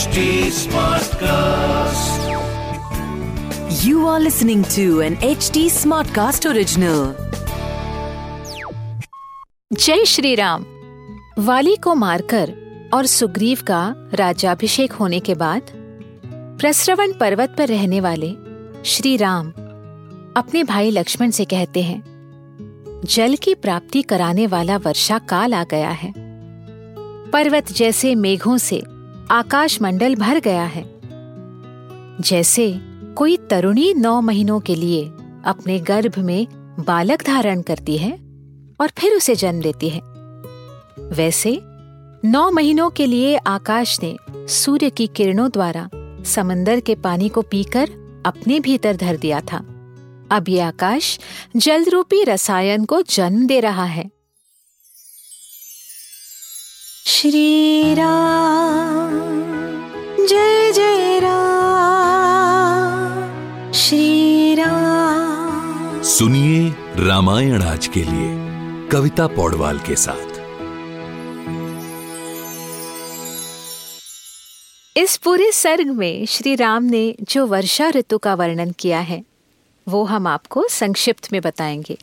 HD Smartcast. You are listening to an HD Smartcast original. जय श्री राम वाली को मारकर और सुग्रीव का राज्याभिषेक होने के बाद प्रसरवण पर्वत पर रहने वाले श्री राम अपने भाई लक्ष्मण से कहते हैं जल की प्राप्ति कराने वाला वर्षा काल आ गया है पर्वत जैसे मेघों से आकाश मंडल भर गया है। जैसे कोई तरुणी नौ महीनों के लिए अपने गर्भ में बालक धारण करती है और फिर उसे जन्म देती है। वैसे नौ महीनों के लिए आकाश ने सूर्य की किरणों द्वारा समंदर के पानी को पीकर अपने भीतर धर दिया था। अब ये आकाश जल रूपी रसायन को जन्म दे रहा है। श्री राम। जय जय राम श्री राम। सुनिए रामायण आज के लिए कविता पौडवाल के साथ। इस पूरे सर्ग में श्री राम ने जो वर्षा ऋतु का वर्णन किया है वो हम आपको संक्षिप्त में बताएँगे।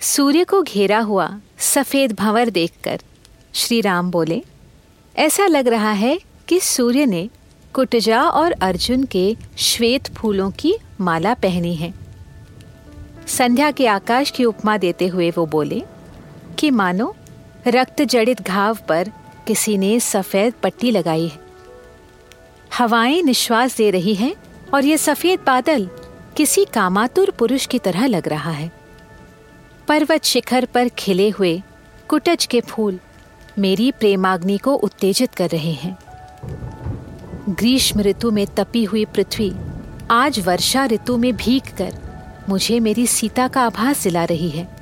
सूर्य को घेरा हुआ सफ़ेद भंवर देखकर श्री राम बोले ऐसा लग रहा है कि सूर्य ने कुटजा और अर्जुन के श्वेत फूलों की माला पहनी है। संध्या के आकाश की उपमा देते हुए वो बोले, कि मानो, रक्त जड़ित घाव पर किसी ने सफ़ेद पट्टी लगाई है। हवाएँ निश्वास दे रही हैं और ये सफ़ेद बादल किसी कामातुर पुरुष की तरह लग रहा है। पर्वत शिखर पर खिले हुए कुटज के फूल मेरी प्रेमाग्नि को उत्तेजित कर रहे हैं। ग्रीष्म ऋतु में तपी हुई पृथ्वी, आज वर्षा ऋतु में भीग कर मुझे मेरी सीता का आभास दिला रही है,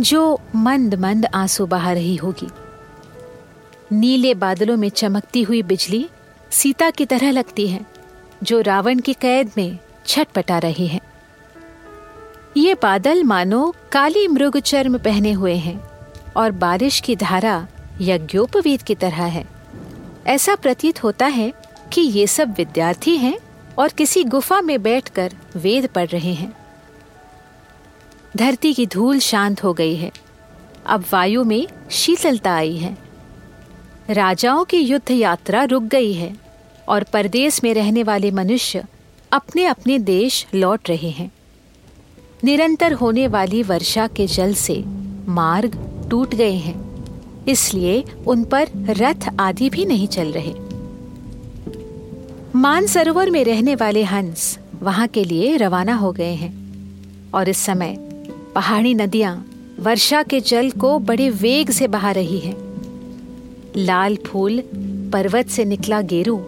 जो मंद मंद आँसू बहा रही होगी। नीले बादलों में चमकती हुई बिजली सीता की तरह लगती है, जो रावण की कैद में छटपटा रही है। ये बादल मानो काली मृग चर्म पहने हुए हैं और बारिश की धारा यज्ञोपवीत की तरह है। ऐसा प्रतीत होता है कि ये सब विद्यार्थी हैं और किसी गुफा में बैठकर वेद पढ़ रहे हैं। धरती की धूल शांत हो गई है। अब वायु में शीतलता आई है। राजाओं की युद्ध यात्रा रुक गई है और परदेश में रहने वाले मनुष्य अपने अपने देश लौट रहे हैं। निरंतर होने वाली वर्षा के जल से मार्ग टूट गए हैं, इसलिए उन पर रथ आदि भी नहीं चल रहे। मानसरोवर में रहने वाले हंस वहाँ के लिए रवाना हो गए हैं। और इस समय पहाड़ी नदियाँ वर्षा के जल को बड़े वेग से बहा रही है। लाल फूल पर्वत से निकला गेरू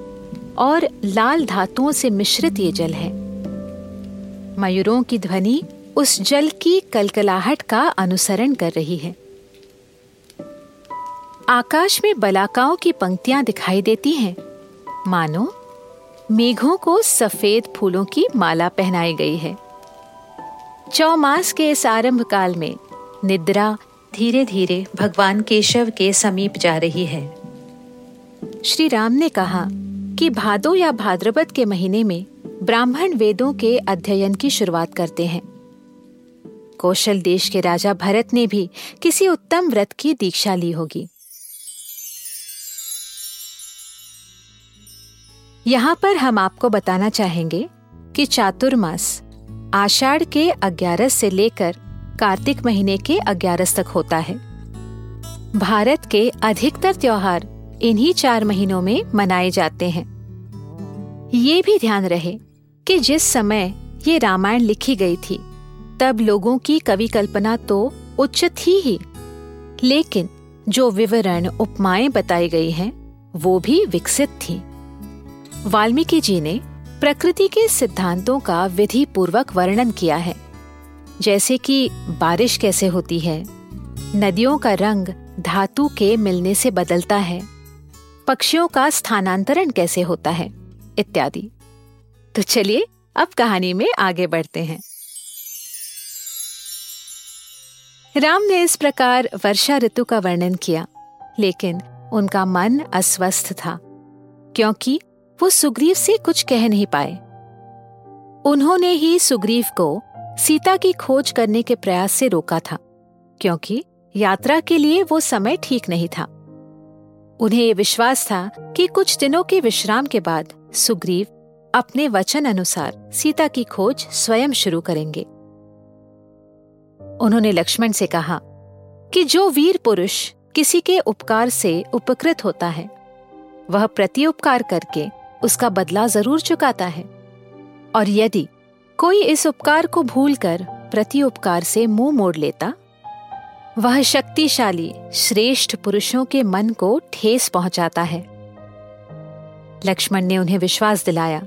और लाल धातुओं से मिश्रित ये जल है। मयूरों की ध्वनि उस जल की कलकलाहट का अनुसरण कर रही है। आकाश में बलाकाओं की पंक्तियाँ दिखाई देती हैं। मानो मेघों को सफ़ेद फूलों की माला पहनाई गई है। चौमास के इस आरंभ काल में निद्रा धीरे धीरे भगवान केशव के समीप जा रही है। श्री राम ने कहा कि भादो या भाद्रपद के महीने में ब्राह्मण वेदों के अध्ययन की शुरुआत करते हैं। कौशल देश के राजा भरत ने भी किसी उत्तम व्रत की दीक्षा ली होगी। यहाँ पर हम आपको बताना चाहेंगे कि चातुर्मास आषाढ़ के अग्यारस से लेकर कार्तिक महीने के अग्यारस तक होता है। भारत के अधिकतर त्योहार इन्हीं चार महीनों में मनाए जाते हैं। ये भी ध्यान रहे कि जिस समय ये रामायण लिखी गई थी, तब लोगों की कवि कल्पना तो उच्च थी ही। लेकिन जो विवरण, उपमाएँ बताई गई हैं, वो भी विकसित थी। वाल्मीकि जी ने प्रकृति के सिद्धांतों का विधि पूर्वक वर्णन किया है। जैसे कि बारिश कैसे होती है, नदियों का रंग धातु के मिलने से बदलता है, पक्षियों का स्थानांतरण कैसे होता है, इत्यादि। तो चलिए अब कहानी में आगे बढ़ते हैं। राम ने इस प्रकार वर्षा ऋतु का वर्णन किया, लेकिन उनका मन अस्वस्थ था, क्योंकि वो सुग्रीव से कुछ कह नहीं पाए। उन्होंने ही सुग्रीव को सीता की खोज करने के प्रयास से रोका था, क्योंकि यात्रा के लिए वो समय ठीक नहीं था। उन्हें ये विश्वास था कि कुछ दिनों के विश्राम के बाद सुग्रीव अपने वचन अनुसार सीता की खोज स्वयं शुरू करेंगे। उन्होंने लक्ष्मण से कहा कि जो वीर पुरुष किसी के उपकार से उपकृत होता है, वह प्रति उपकार करके उसका बदला ज़रूर चुकाता है। और यदि कोई इस उपकार को भूलकर प्रति उपकार से मुँह मोड़ लेता, वह शक्तिशाली, श्रेष्ठ पुरुषों के मन को ठेस पहुंचाता है। लक्ष्मण ने उन्हें विश्वास दिलाया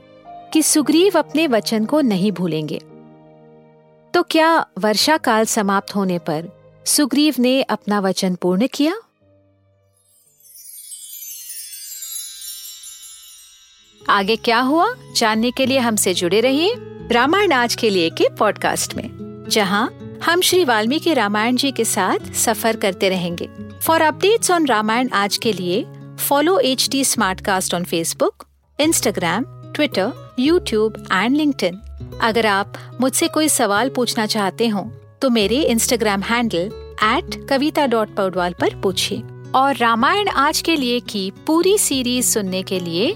कि सुग्रीव अपने वचन को नहीं भूलेंगे। तो क्या वर्षा काल समाप्त होने पर सुग्रीव ने अपना वचन पूर्ण किया? आगे क्या हुआ? जानने के लिए हमसे जुड़े रहिए रामायण आज के लिए के पॉडकास्ट में, जहाँ हम श्री वाल्मीकि रामायण जी के साथ सफ़र करते रहेंगे। फॉर अपडेट्स ऑन रामायण आज के लिए follow H T on Facebook Instagram Twitter YouTube and link अगर आप मुझसे कोई सवाल पूछना चाहते हो तो मेरे Instagram handle at Kavita dot Paudwal पर पूछिए। और रामायण आज के लिए की पूरी सीरीज़ सुनने के लिए